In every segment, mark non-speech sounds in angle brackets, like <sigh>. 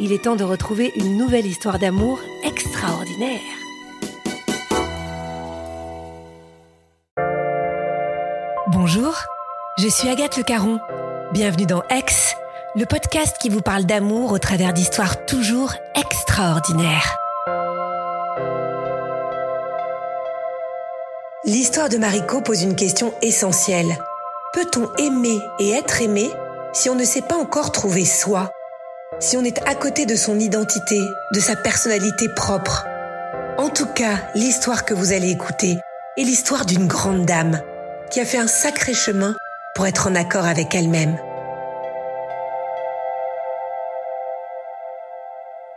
il est temps de retrouver une nouvelle histoire d'amour extraordinaire. Bonjour, je suis Agathe Le Caron. Bienvenue dans Ex, le podcast qui vous parle d'amour au travers d'histoires toujours extraordinaires. L'histoire de Mariko pose une question essentielle. Peut-on aimer et être aimé si on ne sait pas encore trouver soi? Si on est à côté de son identité, de sa personnalité propre En tout cas, l'histoire que vous allez écouter est l'histoire d'une grande dame qui a fait un sacré chemin pour être en accord avec elle-même.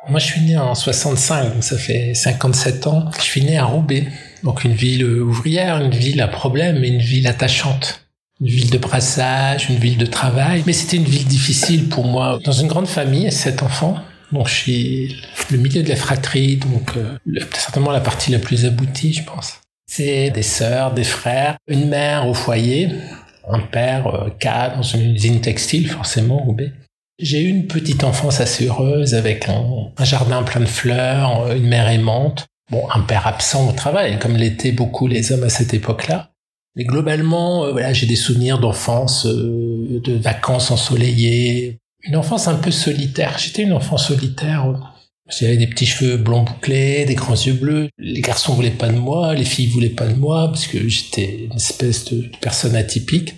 Moi, je suis né en 65, donc ça fait 57 ans. Je suis né à Roubaix, donc une ville ouvrière, une ville à problème, mais une ville attachante. Une ville de brassage, une ville de travail. Mais c'était une ville difficile pour moi. Dans une grande famille, sept enfants. Donc je suis le milieu de la fratrie, donc euh, certainement la partie la plus aboutie, je pense. C'est des sœurs, des frères, une mère au foyer, un père euh, cadre dans une usine textile, forcément, Roubaix. J'ai eu une petite enfance assez heureuse avec un, un, jardin plein de fleurs, une mère aimante, bon, un père absent au travail, comme l'étaient beaucoup les hommes à cette époque-là. Mais globalement, euh, voilà, j'ai des souvenirs d'enfance, euh, de vacances ensoleillées, une enfance un peu solitaire. J'étais une enfant solitaire. J'avais des petits cheveux blonds bouclés, des grands yeux bleus. Les garçons voulaient pas de moi, les filles voulaient pas de moi parce que j'étais une espèce de personne atypique.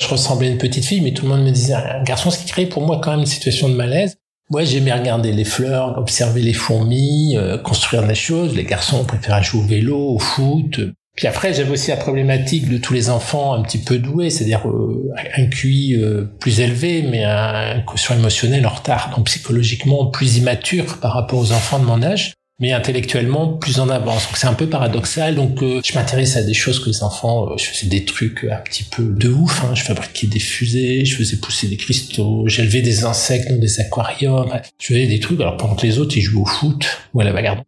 Je ressemblais à une petite fille, mais tout le monde me disait un garçon, ce qui crée pour moi quand même une situation de malaise. Moi, j'aimais regarder les fleurs, observer les fourmis, euh, construire des choses. Les garçons préféraient jouer au vélo, au foot. Puis après, j'avais aussi la problématique de tous les enfants un petit peu doués, c'est-à-dire euh, un QI euh, plus élevé, mais un, un quotient émotionnel en retard, donc psychologiquement plus immature par rapport aux enfants de mon âge mais intellectuellement plus en avance. Donc c'est un peu paradoxal. Donc euh, je m'intéresse à des choses que les enfants, euh, je faisais des trucs un petit peu de ouf. Hein. Je fabriquais des fusées, je faisais pousser des cristaux, j'élevais des insectes dans des aquariums. Je faisais des trucs. Alors pendant que les autres ils jouaient au foot ou à la bagarre.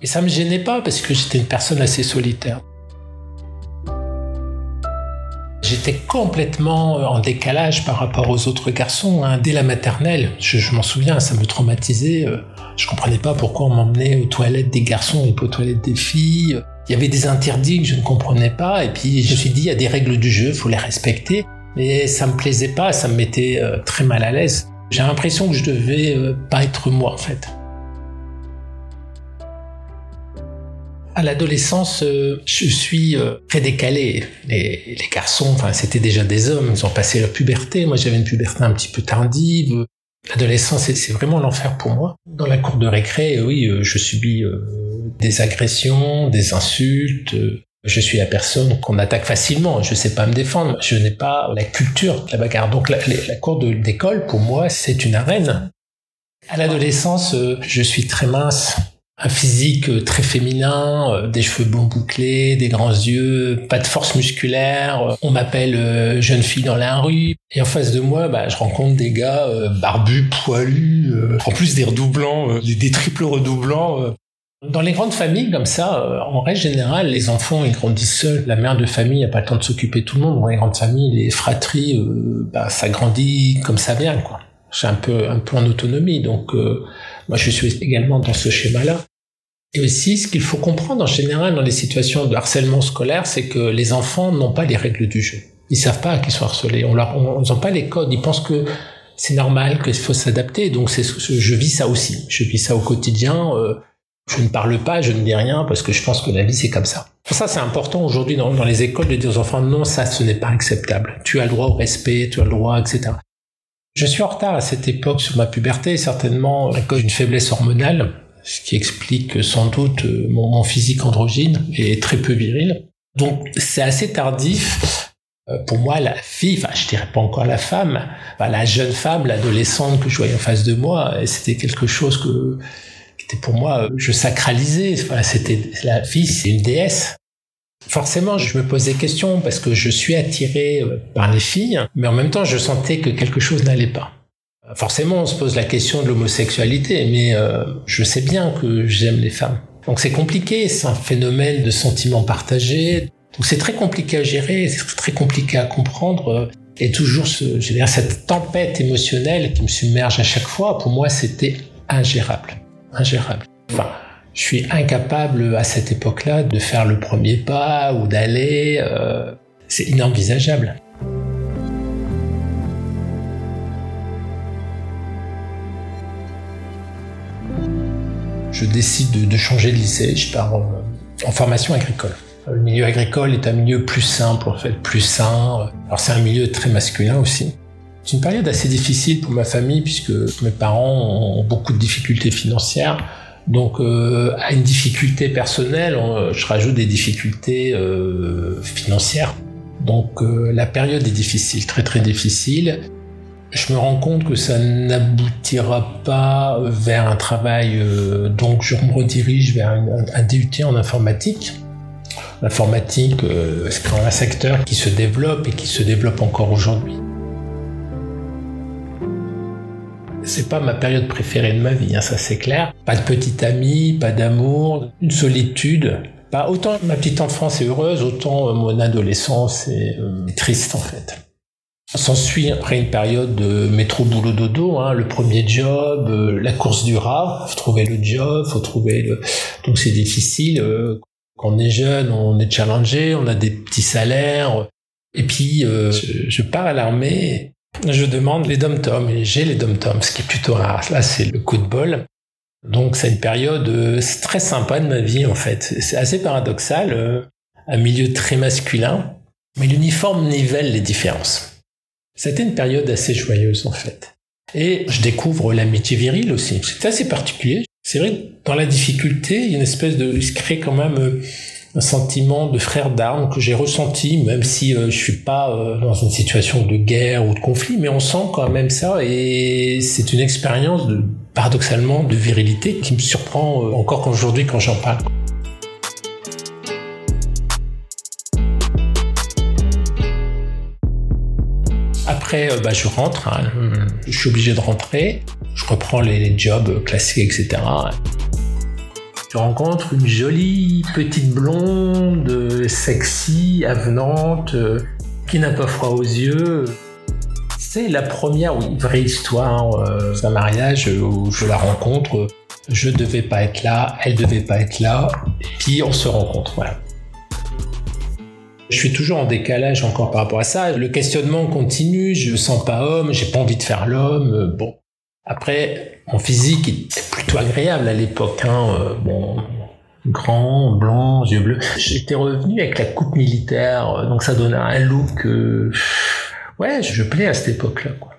Et ça me gênait pas parce que j'étais une personne assez solitaire. J'étais complètement en décalage par rapport aux autres garçons. Hein. Dès la maternelle, je, je m'en souviens, ça me traumatisait. Je comprenais pas pourquoi on m'emmenait aux toilettes des garçons et pas aux toilettes des filles. Il y avait des interdits que je ne comprenais pas. Et puis je me suis dit, il y a des règles du jeu, faut les respecter. Mais ça me plaisait pas, ça me mettait euh, très mal à l'aise. J'ai l'impression que je devais euh, pas être moi en fait. À l'adolescence, euh, je suis très décalé. Les, garçons, enfin, c'était déjà des hommes, ils ont passé leur puberté. Moi, j'avais une puberté un petit peu tardive. L'adolescence, c'est vraiment l'enfer pour moi. Dans la cour de récré, oui, euh, je subis euh, des agressions, des insultes. Euh, je suis la personne qu'on attaque facilement. Je sais pas me défendre. Je n'ai pas la culture de la bagarre. Donc la, la cour d'école, pour moi, c'est une arène. À l'adolescence, je suis très mince. Un physique très féminin, euh, des cheveux blonds bouclés, des grands yeux, pas de force musculaire. On m'appelle euh, jeune fille dans la rue. Et en face de moi, bah, je rencontre des gars euh, barbus, poilus, en plus des redoublants, des triples redoublants. Dans les grandes familles comme ça, en règle générale, les enfants ils grandissent seuls. La mère de famille n'a pas le temps de s'occuper de tout le monde. Dans les grandes familles, les fratries, bah, ça grandit comme ça vient, quoi. C'est un peu un peu en autonomie, donc moi, je suis également dans ce schéma-là. Et aussi, ce qu'il faut comprendre en général dans les situations de harcèlement scolaire, c'est que les enfants n'ont pas les règles du jeu. Ils savent pas qu'ils sont harcelés. On leur, ils n'ont pas les codes. Ils pensent que c'est normal, qu'il faut s'adapter. Donc, je vis ça aussi. Je vis ça au quotidien. Euh, je ne parle pas, je ne dis rien parce que je pense que la vie c'est comme ça. Ça, c'est important aujourd'hui dans, les écoles de dire aux enfants non, ça, ce n'est pas acceptable. Tu as le droit au respect, tu as le droit, etc. Je suis en retard à cette époque sur ma puberté, certainement à cause d'une faiblesse hormonale, ce qui explique sans doute euh, mon, physique androgyne et très peu viril. Donc c'est assez tardif. Euh, pour moi, la fille, enfin je dirais pas encore la femme, la jeune femme, l'adolescente que je voyais en face de moi, c'était quelque chose que qui était pour moi, je sacralisais. C'était la fille, c'est une déesse. Forcément, je me posais question parce que je suis attiré euh, par les filles, mais en même temps, je sentais que quelque chose n'allait pas. Forcément, on se pose la question de l'homosexualité, mais euh, je sais bien que j'aime les femmes. Donc c'est compliqué, c'est un phénomène de sentiments partagés. Donc c'est très compliqué à gérer, c'est très compliqué à comprendre. Euh, et toujours ce, cette tempête émotionnelle qui me submerge à chaque fois, pour moi, c'était ingérable. Ingérable. Enfin, je suis incapable à cette époque-là de faire le premier pas ou d'aller. Euh, c'est inenvisageable. Je décide de, changer de lycée, je pars euh, en formation agricole. Le milieu agricole est un milieu plus simple, en fait, plus sain. Alors c'est un milieu très masculin aussi. C'est une période assez difficile pour ma famille puisque mes parents ont beaucoup de difficultés financières. Donc euh, à une difficulté personnelle, je rajoute des difficultés euh, financières. Donc euh, la période est difficile, très très difficile. Je me rends compte que ça n'aboutira pas vers un travail, donc je me redirige vers un, DUT en informatique. L'informatique, c'est un secteur qui se développe et qui se développe encore aujourd'hui. C'est pas ma période préférée de ma vie, hein, ça c'est clair. Pas de petite amie, pas d'amour, une solitude. Pas autant ma petite enfance est heureuse, autant euh, mon adolescence est euh, triste en fait. S'ensuit après une période de métro boulot dodo, hein, le premier job, euh, la course du rat, faut trouver le job, faut trouver le, donc c'est difficile. quand on est jeune, on est challengé, on a des petits salaires. Et puis je, je pars à l'armée je demande les dom-toms et j'ai les dom-toms, ce qui est plutôt rare. Là, c'est le coup de bol. Donc, c'est une période euh, très sympa de ma vie, en fait. C'est assez paradoxal, euh, un milieu très masculin, mais l'uniforme nivelle les différences. C'était une période assez joyeuse, en fait. Et je découvre l'amitié virile aussi. C'est assez particulier. C'est vrai, dans la difficulté, il y a une espèce de, il se crée quand même euh, un sentiment de frère d'armes que j'ai ressenti, même si euh, je suis pas euh, dans une situation de guerre ou de conflit, mais on sent quand même ça et c'est une expérience de, paradoxalement de virilité qui me surprend encore qu'aujourd'hui quand j'en parle. Après, bah, je rentre, hein. je suis obligé de rentrer, je reprends les jobs classiques, etc. Tu rencontres une jolie petite blonde, sexy, avenante, qui n'a pas froid aux yeux. C'est la première vraie histoire euh, d'un mariage où je la rencontre. Je devais pas être là, elle devait pas être là, et puis on se rencontre. Je suis toujours en décalage encore par rapport à ça. Le questionnement continue. Je me sens pas homme. J'ai pas envie de faire l'homme. Bon, après, mon physique était plutôt agréable à l'époque. Hein. Euh, bon, grand, blanc, yeux bleus. J'étais revenu avec la coupe militaire, euh, donc ça donnait un look. Euh, ouais, je plais à cette époque-là. Quoi.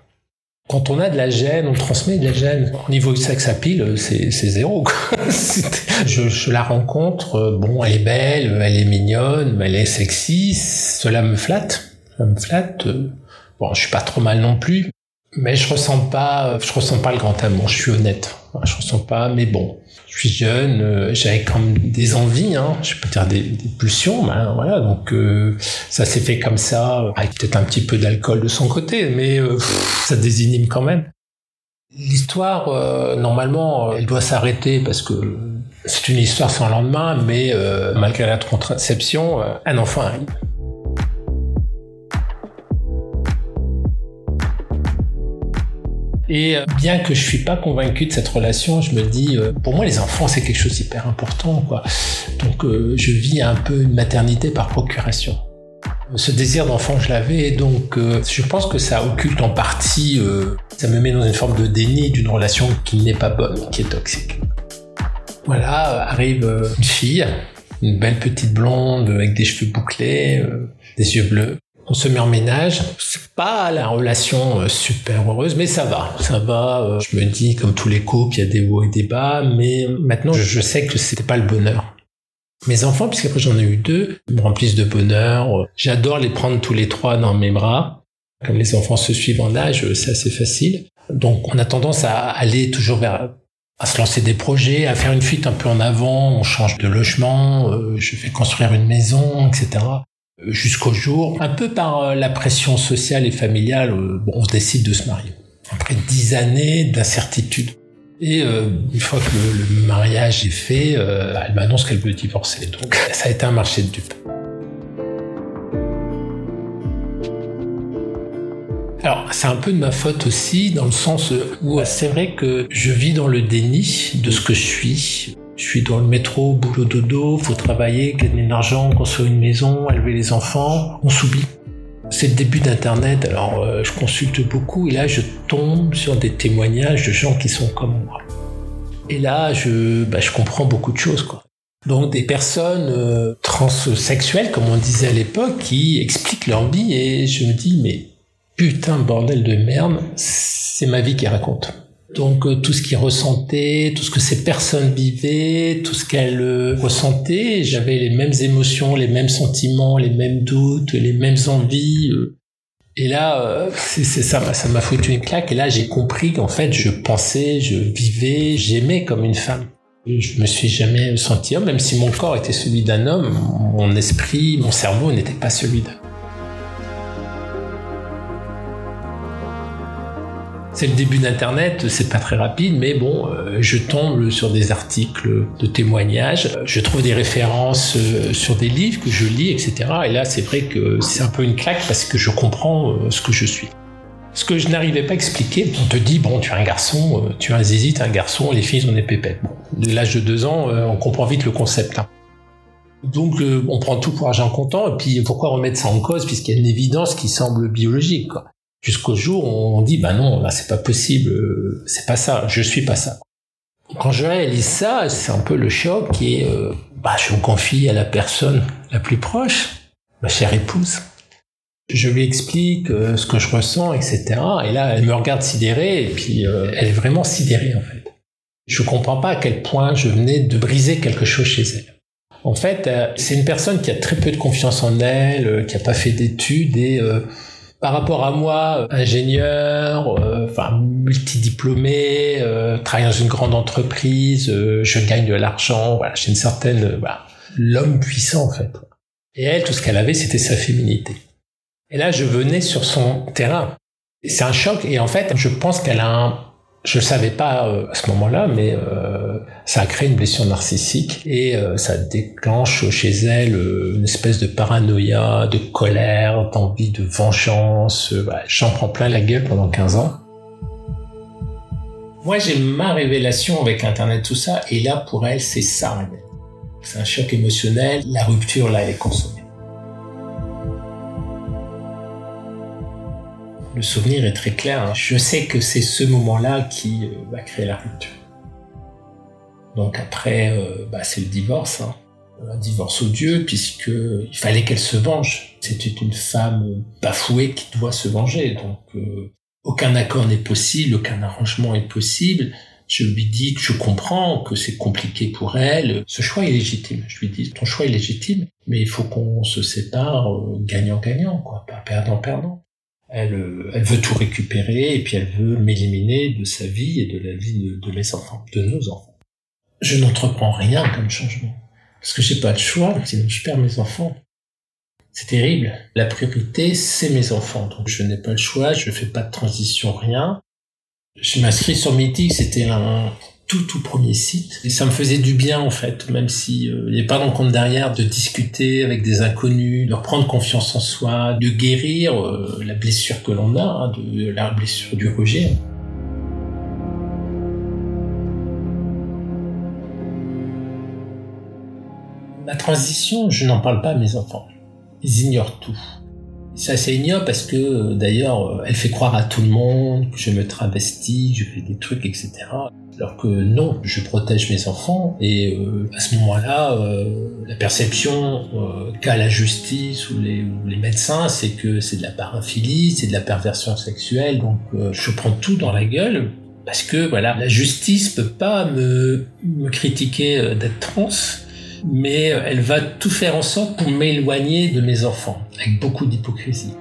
Quand on a de la gêne, on transmet de la gêne. Au niveau sexe à pile, c'est, zéro. <laughs> je, je, la rencontre, bon, elle est belle, elle est mignonne, elle est sexy, cela me flatte. Ça me flatte. Bon, je suis pas trop mal non plus. Mais je ressens pas, je ressens pas le grand amour. Je suis honnête. Je ressens pas, mais bon, je suis jeune, euh, j'avais quand même des envies, hein, je peux dire des, des pulsions, ben, voilà, donc euh, ça s'est fait comme ça, avec peut-être un petit peu d'alcool de son côté, mais euh, ça désinime quand même. L'histoire, normalement, elle doit s'arrêter parce que c'est une histoire sans lendemain, mais malgré la contraception, un enfant arrive. Et euh, bien que je suis pas convaincu de cette relation, je me dis, euh, pour moi, les enfants, c'est quelque chose d'hyper important, quoi. Donc, euh, je vis un peu une maternité par procuration. Ce désir d'enfant, je l'avais, donc je pense que ça occulte en partie, ça me met dans une forme de déni d'une relation qui n'est pas bonne, qui est toxique. Voilà, arrive une fille, une belle petite blonde avec des cheveux bouclés, des yeux bleus on se met en ménage. C'est pas la relation euh, super heureuse, mais ça va, ça va. Euh, je me dis, comme tous les couples, il y a des hauts et des bas, mais maintenant, je sais que c'était pas le bonheur. Mes enfants, puisqu'après j'en ai eu deux, me remplissent de bonheur. J'adore les prendre tous les trois dans mes bras. Comme les enfants se suivent en âge, c'est assez facile. Donc, on a tendance à aller toujours vers à se lancer des projets, à faire une fuite un peu en avant, on change de logement, euh, je fais construire une maison, etc jusqu'au jour, un peu par euh, la pression sociale et familiale, euh, on décide de se marier. Après dix années d'incertitude. Et euh, une fois que le, mariage est fait, elle m'annonce qu'elle veut divorcer. Donc ça a été un marché de dupes. Alors, c'est un peu de ma faute aussi, dans le sens où c'est vrai que je vis dans le déni de ce que je suis. Je suis dans le métro, boulot dodo, faut travailler, gagner de l'argent, construire une maison, élever les enfants. On s'oublie. C'est le début d'Internet, alors euh, je consulte beaucoup et là je tombe sur des témoignages de gens qui sont comme moi. Et là je, bah, je comprends beaucoup de choses. Quoi. Donc des personnes euh, transsexuelles, comme on disait à l'époque, qui expliquent leur vie et je me dis mais putain bordel de merde, c'est ma vie qui raconte. Donc euh, tout ce qu'ils ressentaient, tout ce que ces personnes vivaient, tout ce qu'elles euh, ressentaient, j'avais les mêmes émotions, les mêmes sentiments, les mêmes doutes, les mêmes envies. Euh. Et là, c'est ça, ça m'a foutu une claque. Et là, j'ai compris qu'en fait, je pensais, je vivais, j'aimais comme une femme. Je me suis jamais senti homme, même si mon corps était celui d'un homme, mon esprit, mon cerveau n'était pas celui d'un. C'est le début d'Internet, c'est pas très rapide, mais bon, euh, je tombe sur des articles de témoignages, je trouve des références euh, sur des livres que je lis, etc. Et là, c'est vrai que c'est un peu une claque parce que je comprends euh, ce que je suis. Ce que je n'arrivais pas à expliquer, on te dit, bon, tu es un garçon, tu es un zizi, tu es un garçon, les filles ont des pépettes. Bon, de l'âge de deux ans, on comprend vite le concept. Hein. Donc, on prend tout pour argent comptant, et puis pourquoi remettre ça en cause, puisqu'il y a une évidence qui semble biologique. Quoi jusqu'au jour où on dit bah non là c'est pas possible euh, c'est pas ça je suis pas ça. Quand je réalise ça c'est un peu le choc est euh, bah je me confie à la personne la plus proche ma chère épouse. Je lui explique euh, ce que je ressens etc et là elle me regarde sidérée et puis elle est vraiment sidérée en fait. Je comprends pas à quel point je venais de briser quelque chose chez elle. En fait c'est une personne qui a très peu de confiance en elle qui a pas fait d'études et par rapport à moi, ingénieur, euh, enfin multidiplômé, euh, travaille dans une grande entreprise, euh, je gagne de l'argent, voilà, j'ai une certaine, euh, l'homme puissant en fait. Et elle, tout ce qu'elle avait, c'était sa féminité. Et là, je venais sur son terrain. C'est un choc, et en fait, je pense qu'elle a un je ne savais pas euh, à ce moment-là, mais euh, ça a créé une blessure narcissique et euh, ça déclenche chez elle une espèce de paranoïa, de colère, d'envie de vengeance. J'en prends plein la gueule pendant 15 ans. Moi, j'ai ma révélation avec Internet, tout ça, et là, pour elle, c'est ça. C'est un choc émotionnel. La rupture, là, elle est consommée. Le souvenir est très clair. Hein. Je sais que c'est ce moment-là qui euh, va créer la rupture. Donc après, euh, bah, c'est le divorce. Hein. Un divorce odieux, puisqu'il fallait qu'elle se venge. C'était une femme bafouée qui doit se venger. Donc euh, aucun accord n'est possible, aucun arrangement est possible. Je lui dis que je comprends que c'est compliqué pour elle. Ce choix est légitime. Je lui dis, ton choix est légitime, mais il faut qu'on se sépare gagnant-gagnant, quoi, pas perdant-perdant. Elle, euh, elle veut tout récupérer et puis elle veut m'éliminer de sa vie et de la vie de, mes enfants, de nos enfants. Je n'entreprends rien comme changement parce que j'ai pas de choix, sinon je perds mes enfants. C'est terrible. La priorité, c'est mes enfants. Donc je n'ai pas le choix, je fais pas de transition, rien. Je m'inscris sur Mythique, c'était un tout tout premier site et ça me faisait du bien en fait, même si euh, il n'y a pas dans compte derrière de discuter avec des inconnus, de reprendre confiance en soi, de guérir euh, la blessure que l'on a, hein, de la blessure du rejet. La transition, je n'en parle pas à mes enfants. Ils ignorent tout. C'est assez ignoble parce que d'ailleurs, elle fait croire à tout le monde que je me travestis, je fais des trucs, etc. Alors que non, je protège mes enfants et euh, à ce moment-là, euh, la perception euh, qu'a la justice ou les, ou les médecins, c'est que c'est de la paraphilie, c'est de la perversion sexuelle. Donc je prends tout dans la gueule parce que voilà, la justice peut pas me, me critiquer d'être trans mais euh, elle va tout faire en sorte pour m'éloigner de mes enfants, avec beaucoup d'hypocrisie.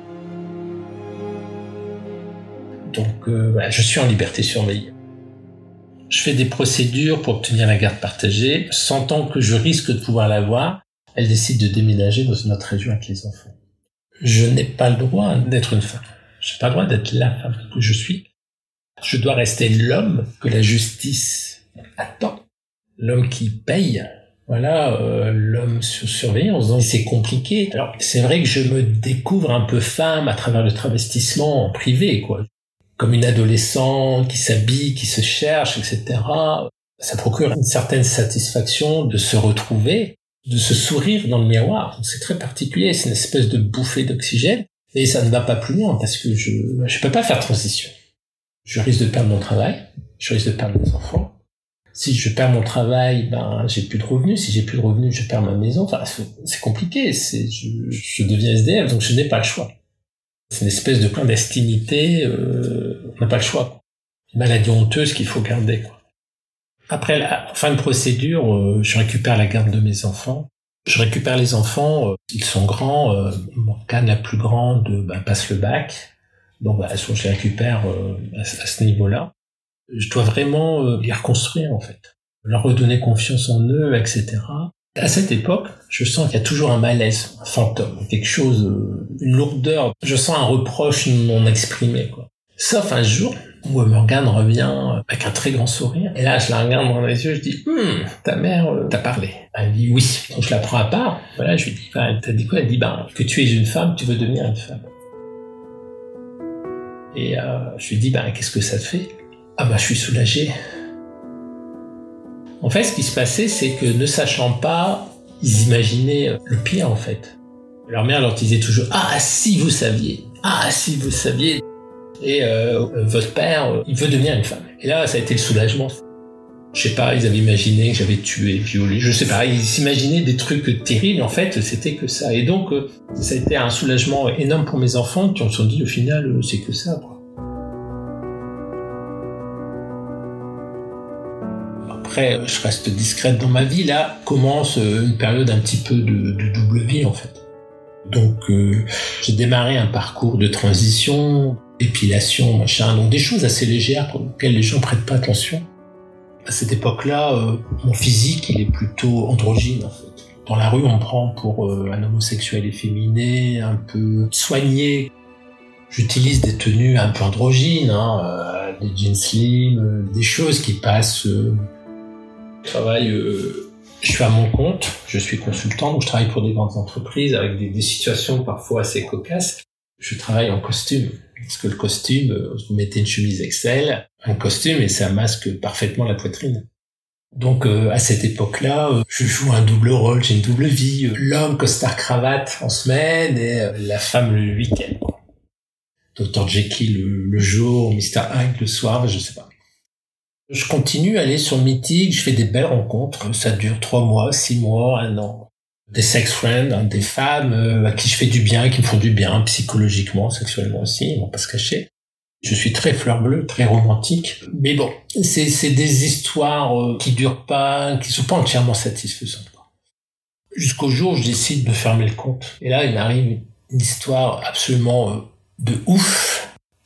Donc euh, je suis en liberté surveillée. Je fais des procédures pour obtenir la garde partagée, sentant que je risque de pouvoir l'avoir, elle décide de déménager dans une autre région avec les enfants. Je n'ai pas le droit d'être une femme. Je n'ai pas le droit d'être la femme que je suis. Je dois rester l'homme que la justice attend. L'homme qui paye voilà, euh, l'homme sur surveillance. Donc c'est compliqué. Alors c'est vrai que je me découvre un peu femme à travers le travestissement en privé, quoi. Comme une adolescente qui s'habille, qui se cherche, etc. Ça procure une certaine satisfaction de se retrouver, de se sourire dans le miroir. C'est très particulier. C'est une espèce de bouffée d'oxygène. Et ça ne va pas plus loin parce que je je peux pas faire transition. Je risque de perdre mon travail. Je risque de perdre mes enfants si je perds mon travail, ben j'ai plus de revenus. Si j'ai plus de revenus, je perds ma maison. Enfin, c'est compliqué. C'est je, je, deviens SDF, donc je n'ai pas le choix. C'est une espèce de clandestinité. Euh, on n'a pas le choix. Une maladie honteuse qu'il faut garder. Quoi. Après la fin de procédure, euh, je récupère la garde de mes enfants. Je récupère les enfants. Euh, ils sont grands. Euh, Morgane, la plus grande, ben, passe le bac. Donc, bah, je les récupère à, à ce niveau-là je dois vraiment euh, les reconstruire en fait, leur redonner confiance en eux, etc. À cette époque, je sens qu'il y a toujours un malaise, un fantôme, quelque chose, euh, une lourdeur. Je sens un reproche non exprimé, quoi. Sauf un jour où Morgane revient avec un très grand sourire. Et là, je la regarde dans les yeux, je dis, hum, ta mère euh, t'a parlé. Elle dit oui. Donc je la prends à part. Voilà, je lui dis, bah, t'as dit quoi? Elle dit, bah, que tu es une femme, tu veux devenir une femme. Et euh, je lui dis, bah, qu'est-ce que ça te fait? Ah bah je suis soulagé. En fait, ce qui se passait, c'est que ne sachant pas, ils imaginaient le pire en fait. Leur mère leur disait toujours Ah si vous saviez, ah si vous saviez. Et euh, votre père, il veut devenir une femme. Et là, ça a été le soulagement. Je sais pas, ils avaient imaginé que j'avais tué, violé, je sais pas, ils s'imaginaient des trucs terribles, en fait, c'était que ça. Et donc, euh, ça a été un soulagement énorme pour mes enfants qui ont se dit au final, euh, c'est que ça, quoi. Je reste discrète dans ma vie. Là commence euh, une période un petit peu de, double vie en fait. Donc euh, j'ai démarré un parcours de transition, épilation, machin, donc des choses assez légères pour lesquelles les gens prêtent pas attention. À cette époque-là, euh, mon physique il est plutôt androgyne en fait. Dans la rue, on me prend pour un homosexuel efféminé, un peu soigné. J'utilise des tenues un peu androgynes, hein, des jeans slim, des choses qui passent je travaille, euh, je suis à mon compte, je suis consultant, donc je travaille pour des grandes entreprises avec des, situations parfois assez cocasses. Je travaille en costume, parce que le costume, euh, vous mettez une chemise Excel, un costume et ça masque parfaitement la poitrine. Donc euh, à cette époque-là, je joue un double rôle, j'ai une double vie. L'homme costard cravate en semaine et la femme le week-end. Dr Jekyll le, le jour, Mr Hyde le soir, je sais pas. Je continue à aller sur Mythique, je fais des belles rencontres, ça dure trois mois, six mois, un an. Des sex friends, hein, des femmes euh, à qui je fais du bien, qui me font du bien psychologiquement, sexuellement aussi, ils vont pas se cacher. Je suis très fleur bleue, très romantique, mais bon, c'est c'est des histoires euh, qui durent pas, qui sont pas entièrement satisfaisantes. Jusqu'au jour où je décide de fermer le compte. Et là, il m'arrive une histoire absolument euh, de ouf.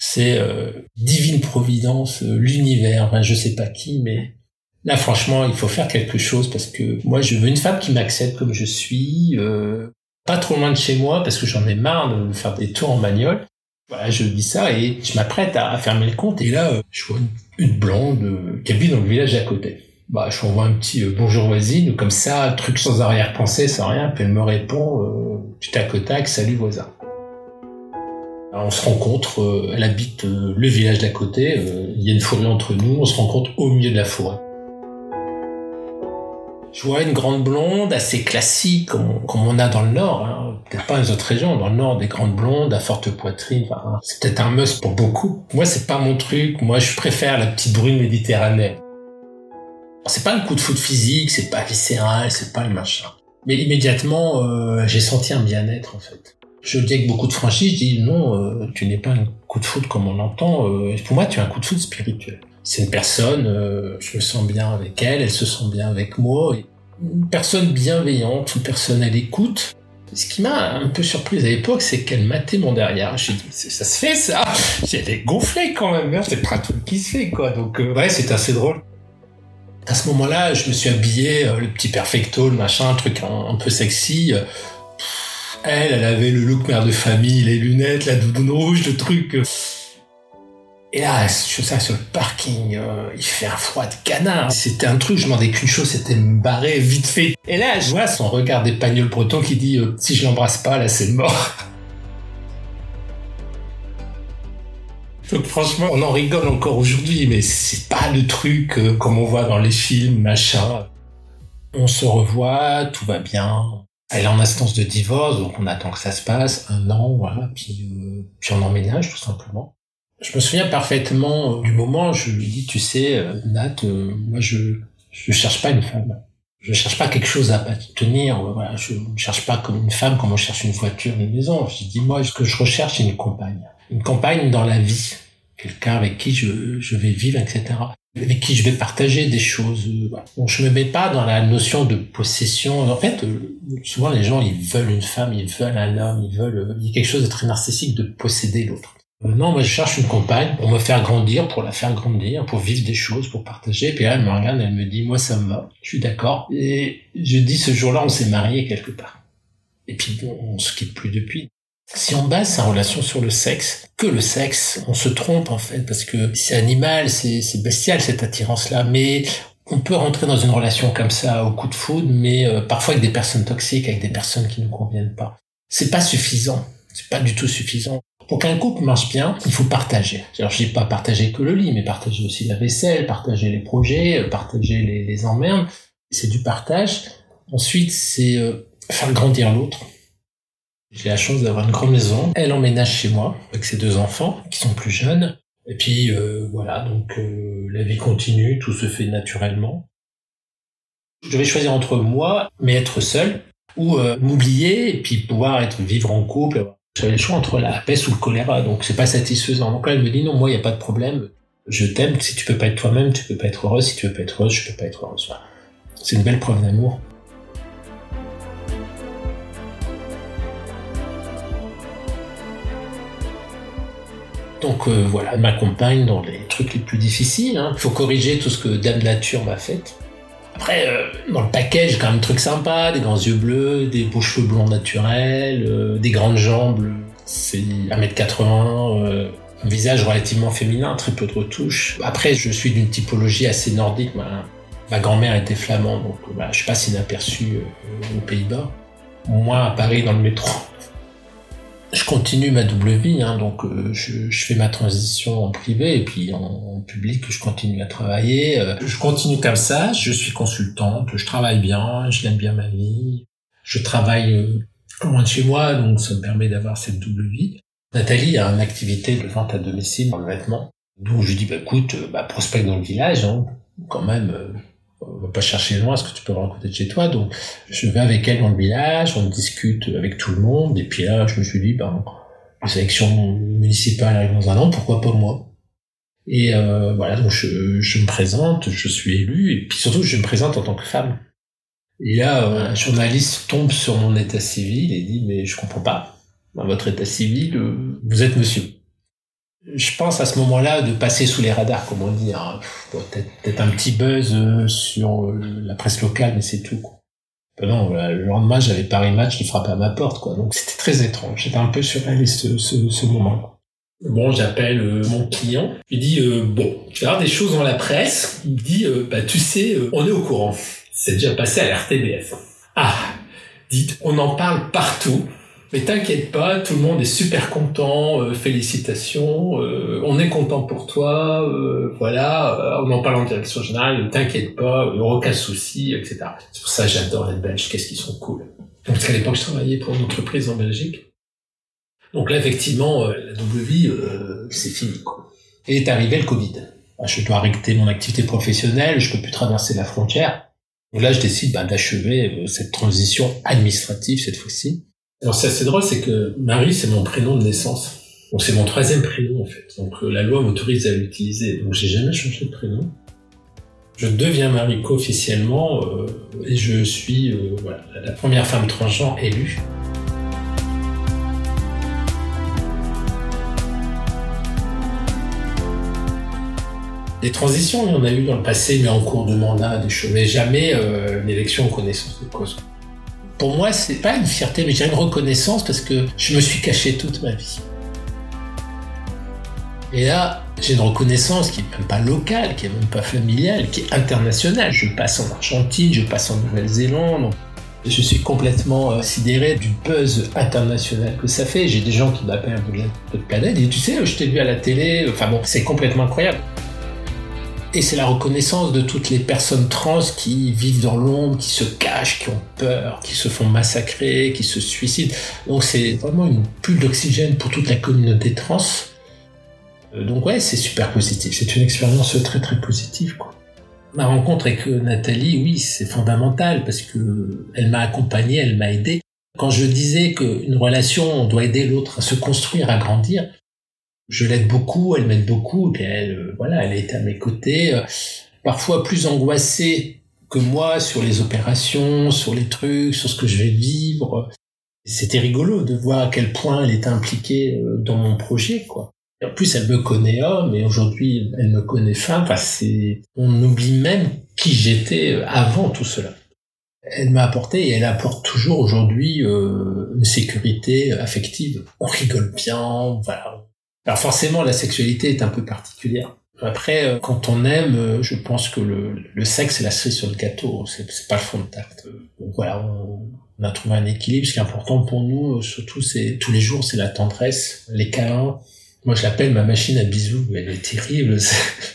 C'est euh, divine providence, euh, l'univers, enfin, je sais pas qui, mais là franchement, il faut faire quelque chose parce que moi, je veux une femme qui m'accepte comme je suis, euh, pas trop loin de chez moi parce que j'en ai marre de faire des tours en bagnole. Voilà, je dis ça et je m'apprête à, fermer le compte et là, je vois une, blonde qui habite dans le village à côté bah, je lui envoie un petit euh, bonjour voisine, comme ça, truc sans arrière-pensée, sans rien, puis elle me répond, euh, tu tac tac, salut voisin. On se rencontre, euh, elle habite euh, le village d'à côté, il y a une forêt entre nous, on se rencontre au milieu de la forêt. Je vois une grande blonde assez classique, comme, on a dans le Nord, hein. peut-être pas dans les autres régions, dans le Nord, des grandes blondes à forte poitrine, c'est peut-être un must pour beaucoup. Moi, c'est pas mon truc, moi je préfère la petite brune méditerranéenne. C'est pas un coup de foot physique, c'est pas viscéral, c'est pas le machin. Mais immédiatement, euh, j'ai senti un bien-être en fait. Je le dis avec beaucoup de franchise, je dis non, euh, tu n'es pas un coup de foot comme on l'entend. Euh, pour moi, tu es un coup de foot spirituel. C'est une personne, je me sens bien avec elle, elle se sent bien avec moi. Une personne bienveillante, une personne à l'écoute. Ce qui m'a un peu surprise à l'époque, c'est qu'elle matait mon derrière. J'ai dit, ça se fait ça? <laughs> J'étais gonflé quand même, hein. c'est pas un truc qui se fait quoi. Donc ouais, c'est assez drôle. À ce moment-là, je me suis habillé, euh, le petit perfecto, le machin, un truc un, peu sexy. Euh, elle, elle avait le look mère de famille, les lunettes, la doudoune rouge, le truc. Euh. Et là, je ça sur le parking, il fait un froid de canard. C'était un truc, je demandais qu'une chose, c'était me barrer vite fait. Et là, je vois son regard d'espagnol breton qui dit si je l'embrasse pas, là, c'est mort. <laughs> Donc franchement, on en rigole encore aujourd'hui, mais c'est pas le truc euh, comme on voit dans les films, machin. On se revoit, tout va bien. Elle est en instance de divorce, donc on attend que ça se passe, un an, voilà, puis, euh, puis on emménage tout simplement. Je me souviens parfaitement euh, du moment je lui dis, tu sais, Nat, moi je je cherche pas une femme. Je cherche pas quelque chose à tenir. Voilà, je ne cherche pas comme une femme comme on cherche une voiture, une maison. Je dis moi, ce que je recherche, c'est une compagne. Une compagne dans la vie quelqu'un avec qui je, je, vais vivre, etc. Avec qui je vais partager des choses. Bon, je me mets pas dans la notion de possession. En fait, euh, souvent les gens, ils veulent une femme, ils veulent un homme, ils veulent... Il y a quelque chose de très narcissique de posséder l'autre. Euh, non, moi je cherche une compagne pour me faire grandir, pour la faire grandir, pour vivre des choses, pour partager. Puis là, elle me regarde, elle me dit, moi ça me va, je suis d'accord. Et je dis, ce jour-là, on s'est mariés quelque part. Et puis on se quitte plus depuis. Si on base sa relation sur le sexe, que le sexe, on se trompe en fait, parce que c'est animal, c'est bestial cette attirance-là, mais on peut rentrer dans une relation comme ça au coup de foudre, mais euh, parfois avec des personnes toxiques, avec des personnes qui ne conviennent pas. C'est pas suffisant, c'est pas du tout suffisant. Pour qu'un couple marche bien, il faut partager. Alors je dis pas partager que le lit, mais partager aussi la vaisselle, partager les projets, euh, partager les, les emmerdes. C'est du partage. Ensuite, c'est euh, faire grandir l'autre j'ai la chance d'avoir une grande maison. Elle emménage chez moi avec ses deux enfants qui sont plus jeunes. Et puis euh, voilà, donc euh, la vie continue, tout se fait naturellement. Je devais choisir entre moi, mais être seul, ou euh, m'oublier et puis pouvoir être vivre en couple. J'avais le choix entre la peste ou le choléra, donc c'est pas satisfaisant. Donc là, elle me dit non, moi, il n'y a pas de problème. Je t'aime. Si tu peux pas être toi-même, tu peux pas être heureuse. Si tu veux pas être heureuse, je peux pas être heureuse. C'est une belle preuve d'amour. Donc euh, voilà, elle m'accompagne dans les trucs les plus difficiles. Hein. Il faut corriger tout ce que Dame Nature m'a fait. Après, euh, dans le paquet, j'ai quand même trucs sympas, des grands yeux bleus, des beaux cheveux blonds naturels, euh, des grandes jambes, c'est 1m80, un visage relativement féminin, très peu de retouches. Après, je suis d'une typologie assez nordique. Ma, grand-mère était flamande, donc bah, je suis pas si inaperçu aux Pays-Bas. Moi, à Paris, dans le métro, je continue ma double vie, hein, donc euh, je, je, fais ma transition en privé et puis en, public, je continue à travailler. Euh, je continue comme ça, je suis consultante, je travaille bien, je l'aime bien ma vie. Je travaille euh, loin de chez moi, donc ça me permet d'avoir cette double vie. Nathalie a une activité de vente à domicile dans le vêtement. Donc je dis, bah écoute, bah, prospect dans le village, hein, quand même, on va pas chercher loin ce que tu peux rencontrer de chez toi. Donc, je vais avec elle dans le village, on discute avec tout le monde, et puis là, je me suis dit, ben, les élections municipales arrivent dans un an, pourquoi pas moi? Et euh, voilà, donc je, je, me présente, je suis élu, et puis surtout, je me présente en tant que femme. Et là, un journaliste tombe sur mon état civil et dit, mais je comprends pas. dans votre état civil, euh, vous êtes monsieur. Je pense à ce moment-là de passer sous les radars, comme on dit. Hein. Peut-être un petit buzz euh, sur euh, la presse locale, mais c'est tout. Quoi. Ben non, le lendemain, j'avais Paris Match qui frappait à ma porte, quoi. Donc c'était très étrange. J'étais un peu surréaliste ce, ce, ce moment. Bon, j'appelle euh, mon client. Il dit bon, tu vas avoir des choses dans la presse. Il me dit bah tu sais, on est au courant. C'est déjà passé à l'RTBF. Ah, dites, on en parle partout. Mais t'inquiète pas, tout le monde est super content, euh, félicitations, euh, on est content pour toi, euh, voilà, on en parle en direction générale, t'inquiète pas, aucun souci, etc. C'est pour ça que j'adore les Belges, qu'est-ce qu'ils sont cool. Donc à l'époque, je travaillais pour une entreprise en Belgique. Donc là, effectivement, la double vie, c'est fini. Quoi. Et est arrivé le Covid. Bah, je dois arrêter mon activité professionnelle, je peux plus traverser la frontière. Donc là, je décide bah, d'achever cette transition administrative cette fois-ci alors c'est assez drôle, c'est que Marie, c'est mon prénom de naissance. Donc c'est mon troisième prénom en fait. Donc euh, la loi m'autorise à l'utiliser. Donc j'ai jamais changé de prénom. Je deviens Mariko officiellement euh, et je suis euh, la première femme transgenre élue. Des transitions, il y en a eu dans le passé, mais en cours de mandat, des choses, mais jamais une élection en connaissance de cause pour moi, c'est pas une fierté, mais j'ai une reconnaissance parce que je me suis caché toute ma vie. Et là, j'ai une reconnaissance qui est même pas locale, qui est même pas familiale, qui est internationale. Je passe en Argentine, je passe en Nouvelle-Zélande. Je suis complètement euh, sidéré du buzz international que ça fait. J'ai des gens qui m'appellent de la planète et tu sais, je t'ai vu à la télé. Enfin bon, c'est complètement incroyable. Et c'est la reconnaissance de toutes les personnes trans qui vivent dans l'ombre, qui se cachent, qui ont peur, qui se font massacrer, qui se suicident. Donc c'est vraiment une bulle d'oxygène pour toute la communauté trans. Euh, donc ouais, c'est super positif. C'est une expérience très très positive. Quoi. Ma rencontre avec Nathalie, oui, c'est fondamental parce que elle m'a accompagné, elle m'a aidé. Quand je disais qu'une relation, on doit aider l'autre à se construire, à grandir, je l'aide beaucoup, elle m'aide beaucoup, et elle, euh, voilà, elle est à mes côtés, euh, parfois plus angoissée que moi sur les opérations, sur les trucs, sur ce que je vais vivre. C'était rigolo de voir à quel point elle était impliquée euh, dans mon projet, quoi. En plus, elle me connaît homme, et aujourd'hui, elle me connaît femme. Enfin, c'est, on oublie même qui j'étais avant tout cela. Elle m'a apporté et elle apporte toujours aujourd'hui euh, une sécurité affective. On rigole bien, voilà, alors forcément, la sexualité est un peu particulière. Après, euh, quand on aime, euh, je pense que le, le sexe est la cerise sur le gâteau, c'est, pas le fond de tarte. Donc voilà, on, a trouvé un équilibre. Ce qui est important pour nous, euh, surtout, c'est tous les jours, c'est la tendresse, les câlins. Moi, je l'appelle ma machine à bisous. Elle est terrible.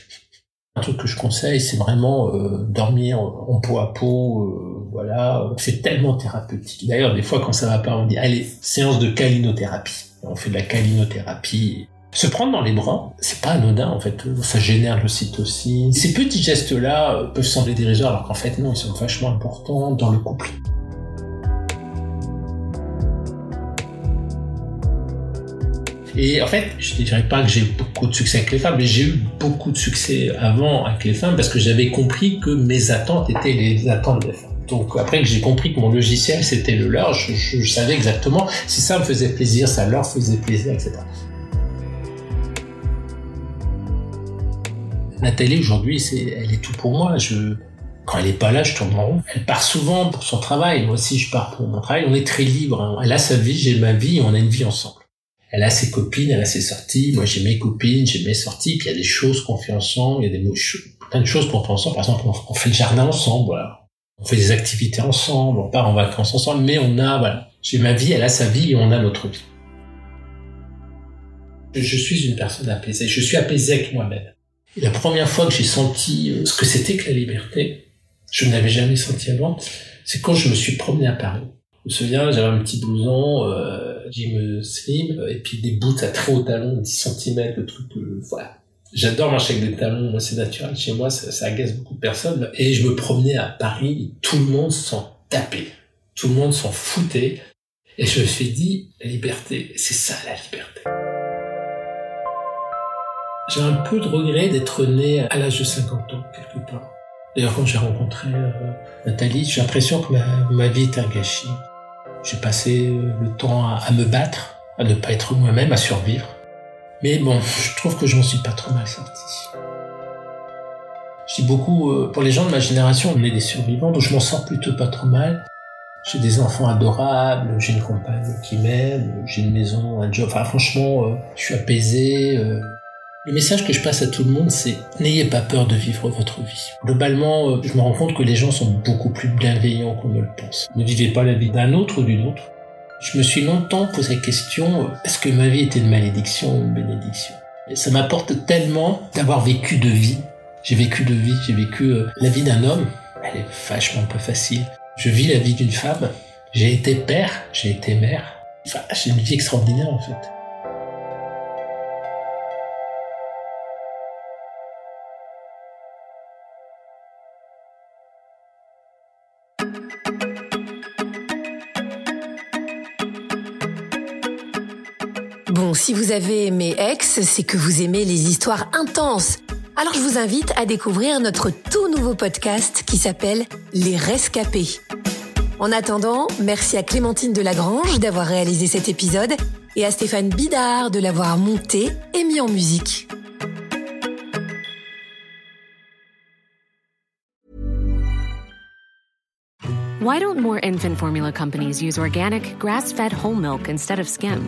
<laughs> un truc que je conseille, c'est vraiment dormir en peau à peau. voilà, c'est tellement thérapeutique. D'ailleurs, des fois, quand ça va pas, on dit allez, séance de calinothérapie. On fait de la calinothérapie se prendre dans les bras, c'est pas anodin en fait, ça génère l'ocytocine. Ces petits gestes-là euh, peuvent sembler dérisoires alors qu'en fait non, ils sont vachement importants dans le couple. Et en fait, je ne dirais pas que j'ai beaucoup de succès avec les femmes, mais j'ai eu beaucoup de succès avant avec les femmes parce que j'avais compris que mes attentes étaient les attentes des femmes. Donc après que j'ai compris que mon logiciel c'était le leur, je, savais exactement si ça me faisait plaisir, ça leur faisait plaisir, etc. Nathalie aujourd'hui, c'est, elle est tout pour moi. Quand elle est pas là, je tourne en rond. Elle part souvent pour son travail. Moi aussi, je pars pour mon travail. On est très libre. Hein. Elle a sa vie, j'ai ma vie, on a une vie ensemble. Elle a ses copines, elle a ses sorties. Moi, j'ai mes copines, j'ai mes sorties. Puis il y a des choses qu'on fait ensemble. Il y a des plein de choses qu'on fait ensemble. Par exemple, on fait le jardin ensemble. On fait des activités ensemble. On part en vacances ensemble. Mais on a, voilà. J'ai ma vie, elle a sa vie et on a notre vie. Je suis une personne apaisée. Je suis apaisé avec moi-même. Et la première fois que j'ai senti euh, ce que c'était que la liberté, je ne l'avais jamais senti avant, c'est quand je me suis promené à Paris. Je me souviens, j'avais un petit blouson, euh, jean slim, et puis des boots à très haut talon, 10 cm, le truc, euh, voilà. J'adore marcher avec des talons, moi c'est naturel chez moi, ça, ça, agace beaucoup de personnes. Et je me promenais à Paris, tout le monde s'en tapait. Tout le monde s'en foutait. Et je me suis dit, la liberté, c'est ça la liberté. J'ai un peu de regret d'être né à l'âge de 50 ans, quelque part. D'ailleurs, quand j'ai rencontré euh, Nathalie, j'ai l'impression que ma, vie est un gâchis. J'ai passé euh, le temps à, me battre, à ne pas être moi-même, à survivre. Mais bon, <laughs> je trouve que je m'en suis pas trop mal sorti. Je dis beaucoup, euh, pour les gens de ma génération, on est des survivants, donc je m'en sors plutôt pas trop mal. J'ai des enfants adorables, j'ai une compagne qui m'aime, j'ai une maison, un job. Enfin, franchement, je suis apaisé. Euh. Le message que je passe à tout le monde, c'est n'ayez pas peur de vivre votre vie. Globalement, je me rends compte que les gens sont beaucoup plus bienveillants qu'on ne le pense. Ne vivez pas la vie d'un autre ou d'une autre. Je me suis longtemps posé la question, est-ce que ma vie était une malédiction ou une bénédiction? Et ça m'apporte tellement d'avoir vécu de vie. J'ai vécu de vie, j'ai vécu la vie d'un homme. Elle est vachement peu facile. Je vis la vie d'une femme. J'ai été père, j'ai été mère. Enfin, j'ai une vie extraordinaire en fait. Bon, si vous avez aimé Ex, c'est que vous aimez les histoires intenses alors je vous invite à découvrir notre tout nouveau podcast qui s'appelle Les Rescapés. En attendant, merci à Clémentine Delagrange d'avoir réalisé cet épisode et à Stéphane Bidard de l'avoir monté et mis en musique. Why don't more infant formula companies use organic, grass-fed whole milk instead of skim?